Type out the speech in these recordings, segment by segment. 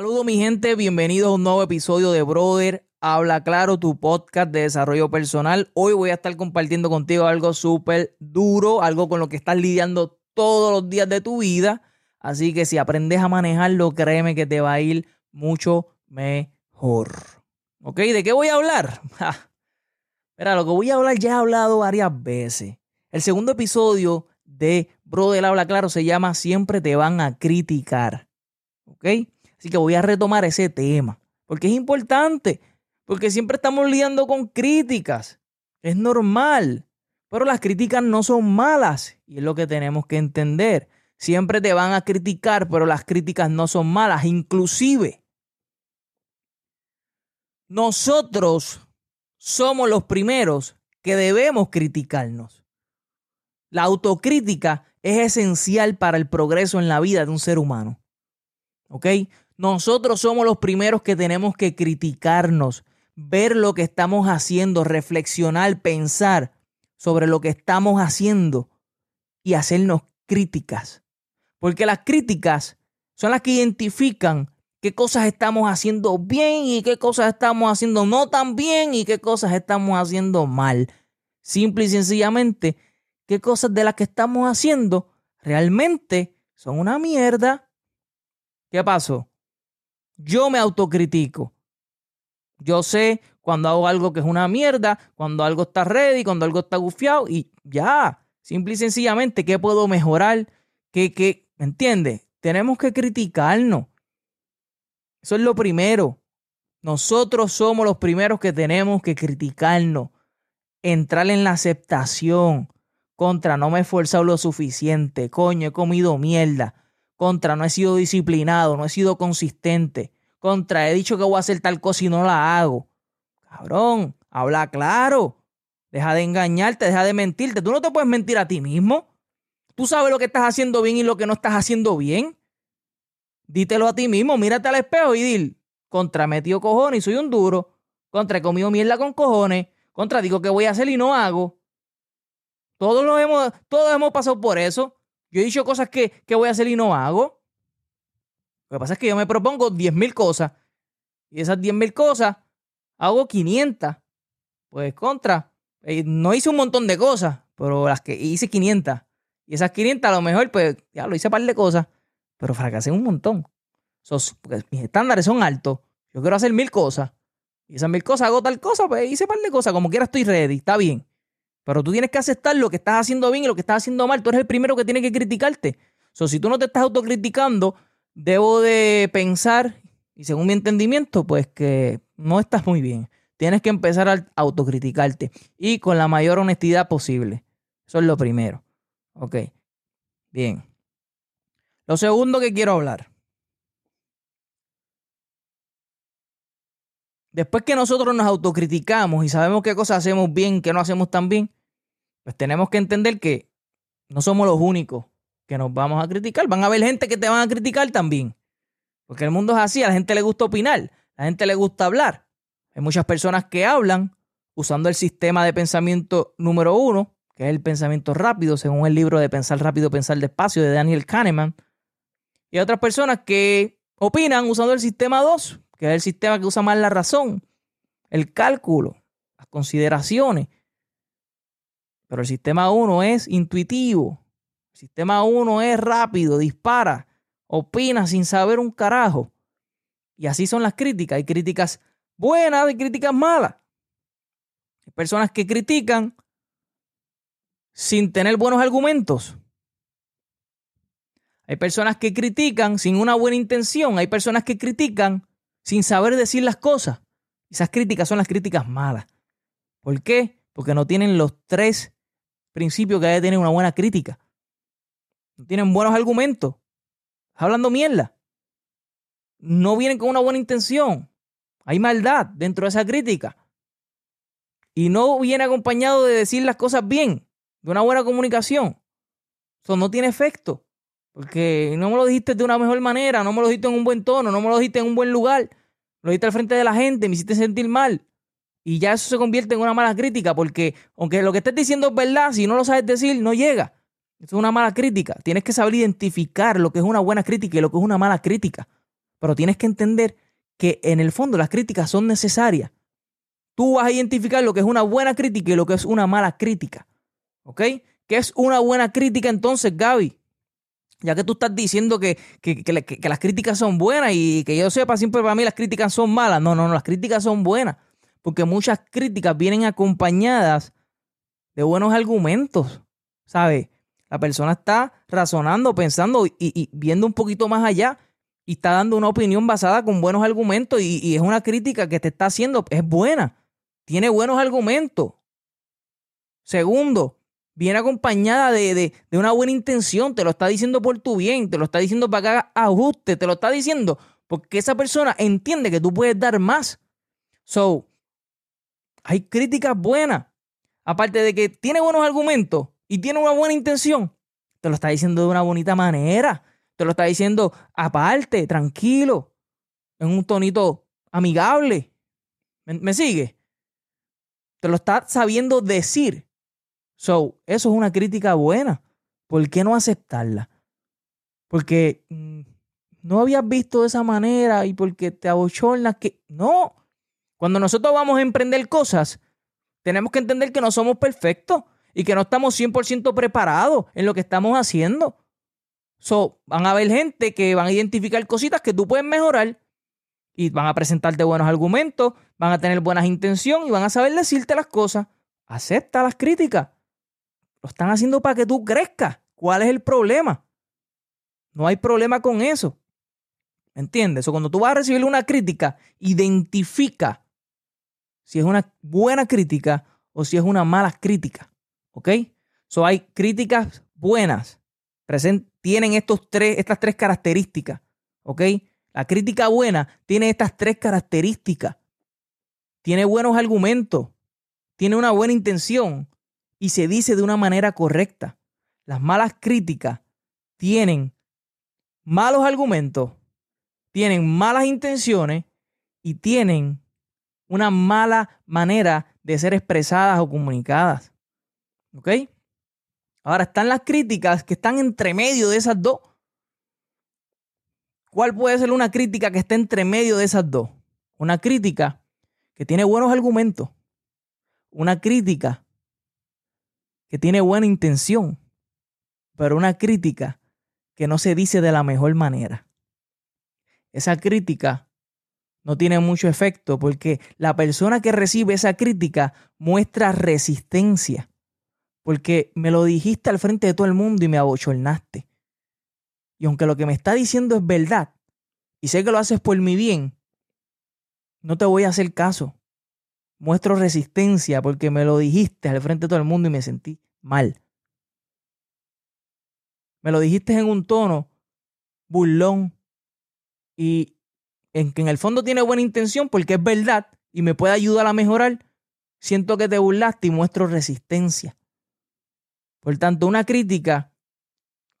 Saludos mi gente, bienvenidos a un nuevo episodio de Brother Habla Claro, tu podcast de desarrollo personal. Hoy voy a estar compartiendo contigo algo súper duro, algo con lo que estás lidiando todos los días de tu vida. Así que si aprendes a manejarlo, créeme que te va a ir mucho mejor. ¿Ok? ¿De qué voy a hablar? Mira, lo que voy a hablar ya he hablado varias veces. El segundo episodio de Brother Habla Claro se llama Siempre te van a criticar. ¿Ok? Así que voy a retomar ese tema, porque es importante, porque siempre estamos lidiando con críticas. Es normal, pero las críticas no son malas y es lo que tenemos que entender. Siempre te van a criticar, pero las críticas no son malas. Inclusive, nosotros somos los primeros que debemos criticarnos. La autocrítica es esencial para el progreso en la vida de un ser humano. ¿Ok? Nosotros somos los primeros que tenemos que criticarnos, ver lo que estamos haciendo, reflexionar, pensar sobre lo que estamos haciendo y hacernos críticas. Porque las críticas son las que identifican qué cosas estamos haciendo bien y qué cosas estamos haciendo no tan bien y qué cosas estamos haciendo mal. Simple y sencillamente, qué cosas de las que estamos haciendo realmente son una mierda. ¿Qué pasó? Yo me autocritico. Yo sé cuando hago algo que es una mierda, cuando algo está ready, cuando algo está gufiado y ya. Simple y sencillamente, ¿qué puedo mejorar? ¿Qué, qué? ¿Me entiendes? Tenemos que criticarnos. Eso es lo primero. Nosotros somos los primeros que tenemos que criticarnos. Entrar en la aceptación. Contra, no me he esforzado lo suficiente. Coño, he comido mierda. Contra, no he sido disciplinado, no he sido consistente. Contra, he dicho que voy a hacer tal cosa y no la hago. Cabrón, habla claro. Deja de engañarte, deja de mentirte. Tú no te puedes mentir a ti mismo. Tú sabes lo que estás haciendo bien y lo que no estás haciendo bien. Dítelo a ti mismo, mírate al espejo y dile, contra metido cojones y soy un duro. Contra he comido mierda con cojones. Contra digo que voy a hacer y no hago. Todos, lo hemos, todos hemos pasado por eso. Yo he dicho cosas que, voy a hacer y no hago. Lo que pasa es que yo me propongo 10.000 cosas. Y esas 10.000 cosas hago 500. Pues contra. Eh, no hice un montón de cosas, pero las que hice 500. Y esas 500 a lo mejor, pues ya lo hice un par de cosas, pero fracasé un montón. porque mis estándares son altos. Yo quiero hacer mil cosas. Y esas mil cosas hago tal cosa, pues hice un par de cosas. Como quiera estoy ready, está bien. Pero tú tienes que aceptar lo que estás haciendo bien y lo que estás haciendo mal. Tú eres el primero que tiene que criticarte. So, si tú no te estás autocriticando, debo de pensar, y según mi entendimiento, pues que no estás muy bien. Tienes que empezar a autocriticarte y con la mayor honestidad posible. Eso es lo primero. Ok. Bien. Lo segundo que quiero hablar. Después que nosotros nos autocriticamos y sabemos qué cosas hacemos bien, qué no hacemos tan bien, pues tenemos que entender que no somos los únicos que nos vamos a criticar. Van a haber gente que te van a criticar también. Porque el mundo es así, a la gente le gusta opinar, a la gente le gusta hablar. Hay muchas personas que hablan usando el sistema de pensamiento número uno, que es el pensamiento rápido, según el libro de Pensar rápido, pensar despacio de Daniel Kahneman. Y hay otras personas que opinan usando el sistema 2, que es el sistema que usa más la razón, el cálculo, las consideraciones. Pero el sistema 1 es intuitivo. El sistema 1 es rápido, dispara, opina sin saber un carajo. Y así son las críticas. Hay críticas buenas y críticas malas. Hay personas que critican sin tener buenos argumentos. Hay personas que critican sin una buena intención. Hay personas que critican sin saber decir las cosas. Esas críticas son las críticas malas. ¿Por qué? Porque no tienen los tres principio que debe tener una buena crítica. No tienen buenos argumentos. hablando mierda. No vienen con una buena intención. Hay maldad dentro de esa crítica. Y no viene acompañado de decir las cosas bien, de una buena comunicación. Eso no tiene efecto. Porque no me lo dijiste de una mejor manera, no me lo dijiste en un buen tono, no me lo dijiste en un buen lugar. Lo dijiste al frente de la gente, me hiciste sentir mal. Y ya eso se convierte en una mala crítica, porque aunque lo que estés diciendo es verdad, si no lo sabes decir, no llega. Eso es una mala crítica. Tienes que saber identificar lo que es una buena crítica y lo que es una mala crítica. Pero tienes que entender que en el fondo las críticas son necesarias. Tú vas a identificar lo que es una buena crítica y lo que es una mala crítica. ¿Ok? ¿Qué es una buena crítica entonces, Gaby? Ya que tú estás diciendo que, que, las críticas son buenas y que yo sepa, siempre para mí las críticas son malas. No, no, no, las críticas son buenas. Porque muchas críticas vienen acompañadas de buenos argumentos. ¿Sabes? La persona está razonando, pensando y, viendo un poquito más allá y está dando una opinión basada con buenos argumentos y, y, es una crítica que te está haciendo, es buena, tiene buenos argumentos. Segundo, viene acompañada de, una buena intención, te lo está diciendo por tu bien, te lo está diciendo para que hagas ajuste, te lo está diciendo porque esa persona entiende que tú puedes dar más. So, hay críticas buenas. Aparte de que tiene buenos argumentos y tiene una buena intención, te lo está diciendo de una bonita manera. Te lo está diciendo aparte, tranquilo, en un tonito amigable. ¿Me, me sigue? Te lo está sabiendo decir. So, eso es una crítica buena. ¿Por qué no aceptarla? Porque mm, no habías visto de esa manera y porque te abochornas que. No. Cuando nosotros vamos a emprender cosas, tenemos que entender que no somos perfectos y que no estamos 100% preparados en lo que estamos haciendo. So, van a haber gente que van a identificar cositas que tú puedes mejorar y van a presentarte buenos argumentos, van a tener buenas intenciones y van a saber decirte las cosas. Acepta las críticas. Lo están haciendo para que tú crezcas. ¿Cuál es el problema? No hay problema con eso. ¿Me entiendes? O cuando tú vas a recibir una crítica, identifica si es una buena crítica o si es una mala crítica. ¿Ok? So hay críticas buenas. tienen estos tres, estas tres características. ¿Ok? La crítica buena tiene estas tres características. Tiene buenos argumentos. Tiene una buena intención y se dice de una manera correcta. Las malas críticas tienen malos argumentos, tienen malas intenciones y tienen una mala manera de ser expresadas o comunicadas. ¿Ok? Ahora están las críticas que están entre medio de esas dos. ¿Cuál puede ser una crítica que esté entre medio de esas dos? Una crítica que tiene buenos argumentos. Una crítica que tiene buena intención, pero una crítica que no se dice de la mejor manera. Esa crítica no tiene mucho efecto porque la persona que recibe esa crítica muestra resistencia. Porque me lo dijiste al frente de todo el mundo y me abochornaste. Y aunque lo que me está diciendo es verdad, y sé que lo haces por mi bien, no te voy a hacer caso muestro resistencia porque me lo dijiste al frente de todo el mundo y me sentí mal. Me lo dijiste en un tono burlón y en que en el fondo tiene buena intención porque es verdad y me puede ayudar a mejorar. Siento que te burlaste y muestro resistencia. Por tanto, una crítica,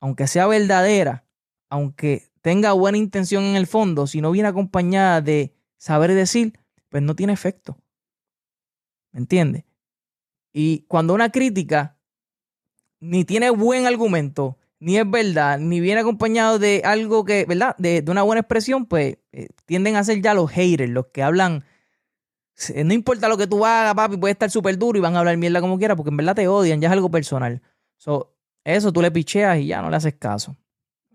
aunque sea verdadera, aunque tenga buena intención en el fondo, si no viene acompañada de saber decir, pues no tiene efecto. ¿Me entiendes? Y cuando una crítica ni tiene buen argumento, ni es verdad, ni viene acompañado de algo que, ¿verdad? De, una buena expresión, pues eh, tienden a ser ya los haters, los que hablan. No importa lo que tú hagas, papi, puede estar súper duro y van a hablar mierda como quiera, porque en verdad te odian, ya es algo personal. eso tú le picheas y ya no le haces caso.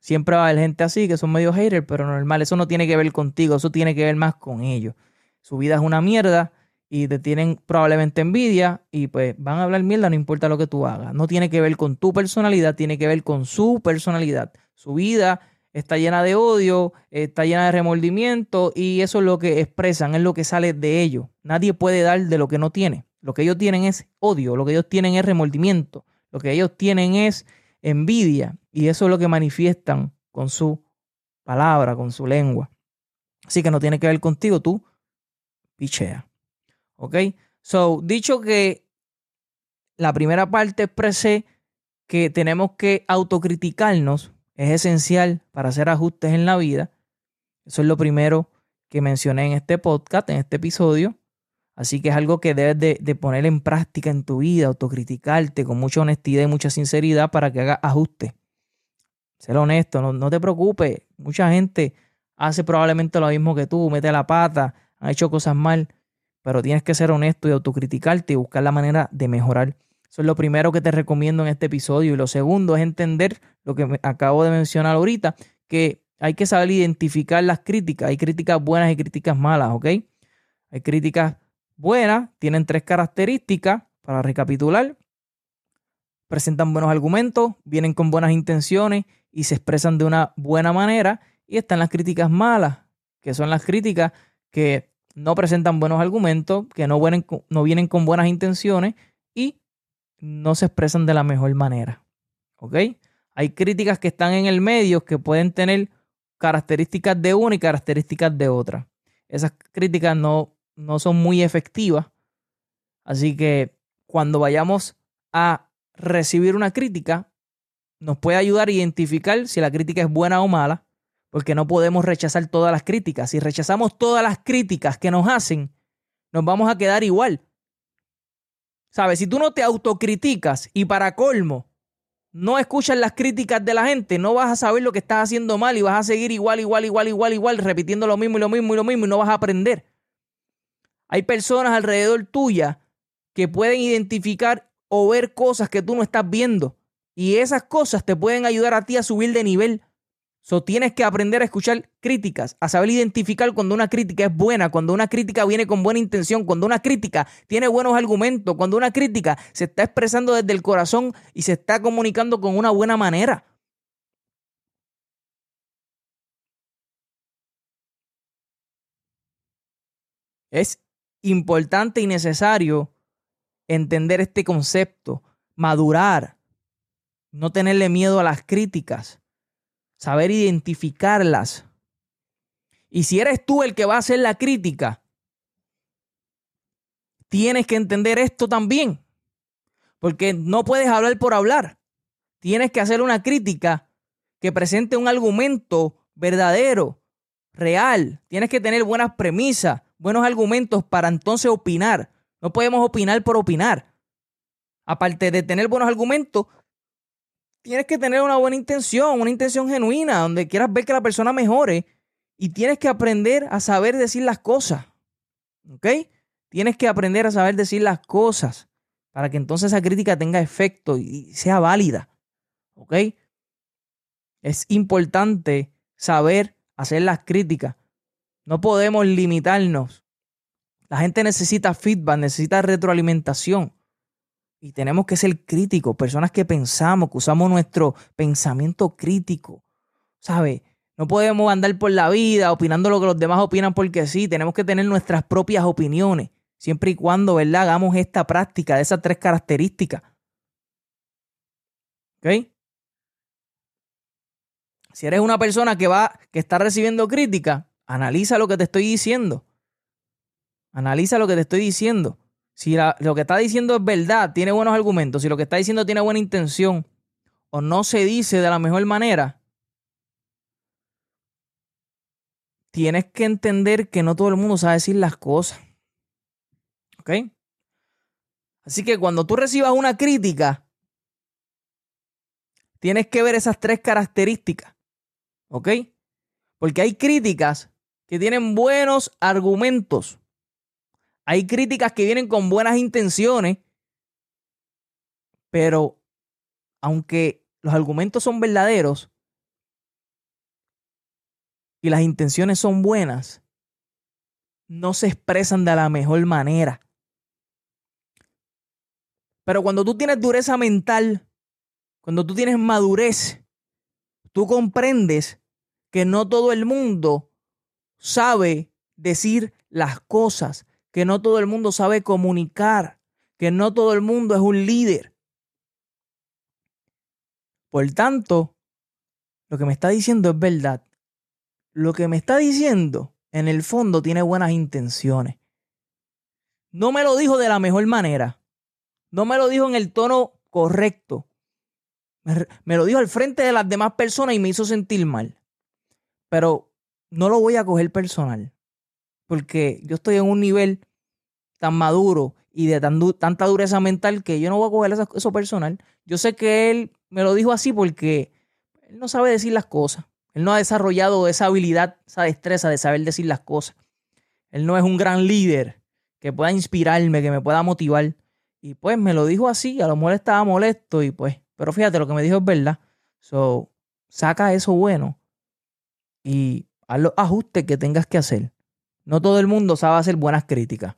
Siempre va a haber gente así que son medio haters, pero normal, eso no tiene que ver contigo, eso tiene que ver más con ellos. Su vida es una mierda y te tienen probablemente envidia y pues van a hablar mierda, no importa lo que tú hagas. No tiene que ver con tu personalidad, tiene que ver con su personalidad. Su vida está llena de odio, está llena de remordimiento y eso es lo que expresan, es lo que sale de ellos. Nadie puede dar de lo que no tiene. Lo que ellos tienen es odio, lo que ellos tienen es remordimiento, lo que ellos tienen es envidia y eso es lo que manifiestan con su palabra, con su lengua. Así que no tiene que ver contigo, tú pichea. ¿Ok? So, dicho que la primera parte expresé que tenemos que autocriticarnos, es esencial para hacer ajustes en la vida. Eso es lo primero que mencioné en este podcast, en este episodio. Así que es algo que debes de, poner en práctica en tu vida, autocriticarte con mucha honestidad y mucha sinceridad para que hagas ajustes. Ser honesto, no, no te preocupes. Mucha gente hace probablemente lo mismo que tú, mete la pata, ha hecho cosas mal, pero tienes que ser honesto y autocriticarte y buscar la manera de mejorar. Eso es lo primero que te recomiendo en este episodio. Y lo segundo es entender lo que acabo de mencionar ahorita, que hay que saber identificar las críticas. Hay críticas buenas y críticas malas, ¿ok? Hay críticas buenas, tienen tres características para recapitular. Presentan buenos argumentos, vienen con buenas intenciones y se expresan de una buena manera. Y están las críticas malas, que son las críticas que no presentan buenos argumentos, que no vienen, con buenas intenciones y no se expresan de la mejor manera. ¿Ok? Hay críticas que están en el medio que pueden tener características de una y características de otra. Esas críticas no, no son muy efectivas. Así que cuando vayamos a recibir una crítica, nos puede ayudar a identificar si la crítica es buena o mala, porque no podemos rechazar todas las críticas. Si rechazamos todas las críticas que nos hacen, nos vamos a quedar igual. ¿Sabes? Si tú no te autocriticas y para colmo no escuchas las críticas de la gente, no vas a saber lo que estás haciendo mal y vas a seguir igual, igual, igual, igual, igual, repitiendo lo mismo y lo mismo y lo mismo y no vas a aprender. Hay personas alrededor tuya que pueden identificar o ver cosas que tú no estás viendo y esas cosas te pueden ayudar a ti a subir de nivel. So, tienes que aprender a escuchar críticas, a saber identificar cuando una crítica es buena, cuando una crítica viene con buena intención, cuando una crítica tiene buenos argumentos, cuando una crítica se está expresando desde el corazón y se está comunicando con una buena manera. Es importante y necesario entender este concepto, madurar, no tenerle miedo a las críticas saber identificarlas. Y si eres tú el que va a hacer la crítica, tienes que entender esto también. Porque no puedes hablar por hablar. Tienes que hacer una crítica que presente un argumento verdadero, real. Tienes que tener buenas premisas, buenos argumentos para entonces opinar. No podemos opinar por opinar. Aparte de tener buenos argumentos, tienes que tener una buena intención, una intención genuina, donde quieras ver que la persona mejore y tienes que aprender a saber decir las cosas. ¿Ok? Tienes que aprender a saber decir las cosas para que entonces esa crítica tenga efecto y sea válida. ¿Ok? Es importante saber hacer las críticas. No podemos limitarnos. La gente necesita feedback, necesita retroalimentación. Y tenemos que ser críticos, personas que pensamos, que usamos nuestro pensamiento crítico. ¿Sabe? No podemos andar por la vida opinando lo que los demás opinan porque sí. Tenemos que tener nuestras propias opiniones. Siempre y cuando, ¿verdad? Hagamos esta práctica de esas tres características. ¿Ok? Si eres una persona que va, que está recibiendo crítica, analiza lo que te estoy diciendo. Analiza lo que te estoy diciendo. Si lo que está diciendo es verdad, tiene buenos argumentos, si lo que está diciendo tiene buena intención o no se dice de la mejor manera, tienes que entender que no todo el mundo sabe decir las cosas. ¿Ok? Así que cuando tú recibas una crítica, tienes que ver esas tres características. ¿Ok? Porque hay críticas que tienen buenos argumentos hay críticas que vienen con buenas intenciones, pero aunque los argumentos son verdaderos y las intenciones son buenas, no se expresan de la mejor manera. Pero cuando tú tienes dureza mental, cuando tú tienes madurez, tú comprendes que no todo el mundo sabe decir las cosas que no todo el mundo sabe comunicar, que no todo el mundo es un líder. Por tanto, lo que me está diciendo es verdad. Lo que me está diciendo, en el fondo, tiene buenas intenciones. No me lo dijo de la mejor manera. No me lo dijo en el tono correcto. Me, me lo dijo al frente de las demás personas y me hizo sentir mal. Pero no lo voy a coger personal porque yo estoy en un nivel tan maduro y de tanta dureza mental que yo no voy a coger eso, personal. Yo sé que él me lo dijo así porque él no sabe decir las cosas. Él no ha desarrollado esa habilidad, esa destreza de saber decir las cosas. Él no es un gran líder que pueda inspirarme, que me pueda motivar. Y pues me lo dijo así, a lo mejor estaba molesto y pues, pero fíjate, lo que me dijo es verdad. So, saca eso bueno y haz los ajustes que tengas que hacer. No todo el mundo sabe hacer buenas críticas.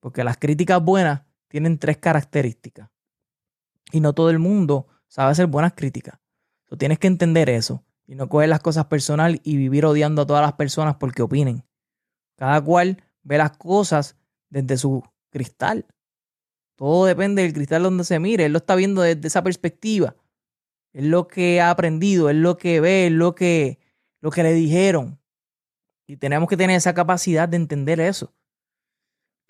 Porque las críticas buenas tienen tres características. Y no todo el mundo sabe hacer buenas críticas. Tú tienes que entender eso y no coger las cosas personal y vivir odiando a todas las personas porque opinen. Cada cual ve las cosas desde su cristal. Todo depende del cristal donde se mire. Él lo está viendo desde esa perspectiva. Es lo que ha aprendido, es lo que ve, es lo que, lo que le dijeron. Y tenemos que tener esa capacidad de entender eso.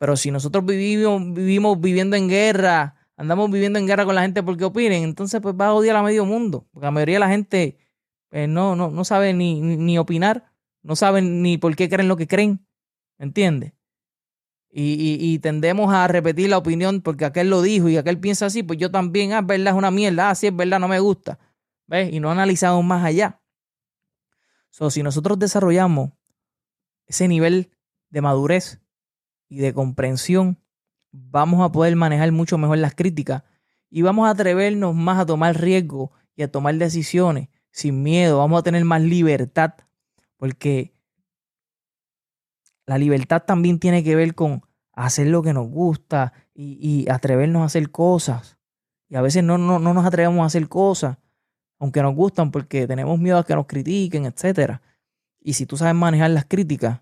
Pero si nosotros vivimos, vivimos viviendo en guerra, andamos viviendo en guerra con la gente porque opinen, entonces pues va a odiar a medio mundo. Porque la mayoría de la gente pues, no, no, no sabe ni, ni, opinar, no saben ni por qué creen lo que creen. ¿Entiendes? Y, y, tendemos a repetir la opinión porque aquel lo dijo y aquel piensa así, pues yo también, ah, es verdad, es una mierda, ah, sí, es verdad, no me gusta. ¿Ves? Y no analizamos más allá. So, si nosotros desarrollamos ese nivel de madurez y de comprensión, vamos a poder manejar mucho mejor las críticas y vamos a atrevernos más a tomar riesgo y a tomar decisiones sin miedo. Vamos a tener más libertad porque la libertad también tiene que ver con hacer lo que nos gusta y, atrevernos a hacer cosas. Y a veces no, no, no, nos atrevemos a hacer cosas, aunque nos gustan, porque tenemos miedo a que nos critiquen, etc. Y si tú sabes manejar las críticas,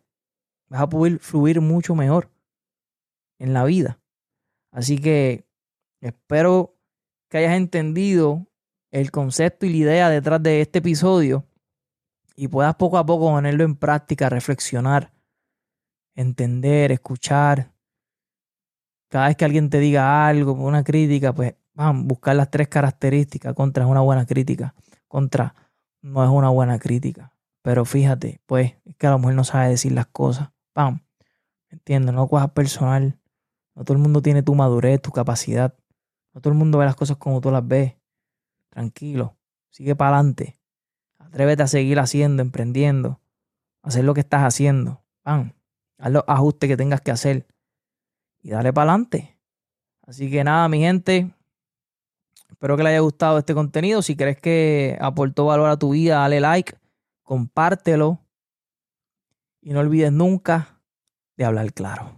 vas a poder fluir mucho mejor en la vida. Así que espero que hayas entendido el concepto y la idea detrás de este episodio y puedas poco a poco ponerlo en práctica, reflexionar entender, escuchar. Cada vez que alguien te diga algo, una crítica, pues vamos, buscar las tres características. Contra es una buena crítica, contra no es una buena crítica. Pero fíjate, pues, es que a la mujer no sabe decir las cosas. Pam, ¿entiendes? No cojas personal. No todo el mundo tiene tu madurez, tu capacidad. No todo el mundo ve las cosas como tú las ves. Tranquilo, sigue para adelante. Atrévete a seguir haciendo, emprendiendo, hacer lo que estás haciendo. Haz los ajustes que tengas que hacer y dale para adelante. Así que nada, mi gente, espero que les haya gustado este contenido. Si crees que aportó valor a tu vida, dale like, compártelo y no olvides nunca de hablar claro.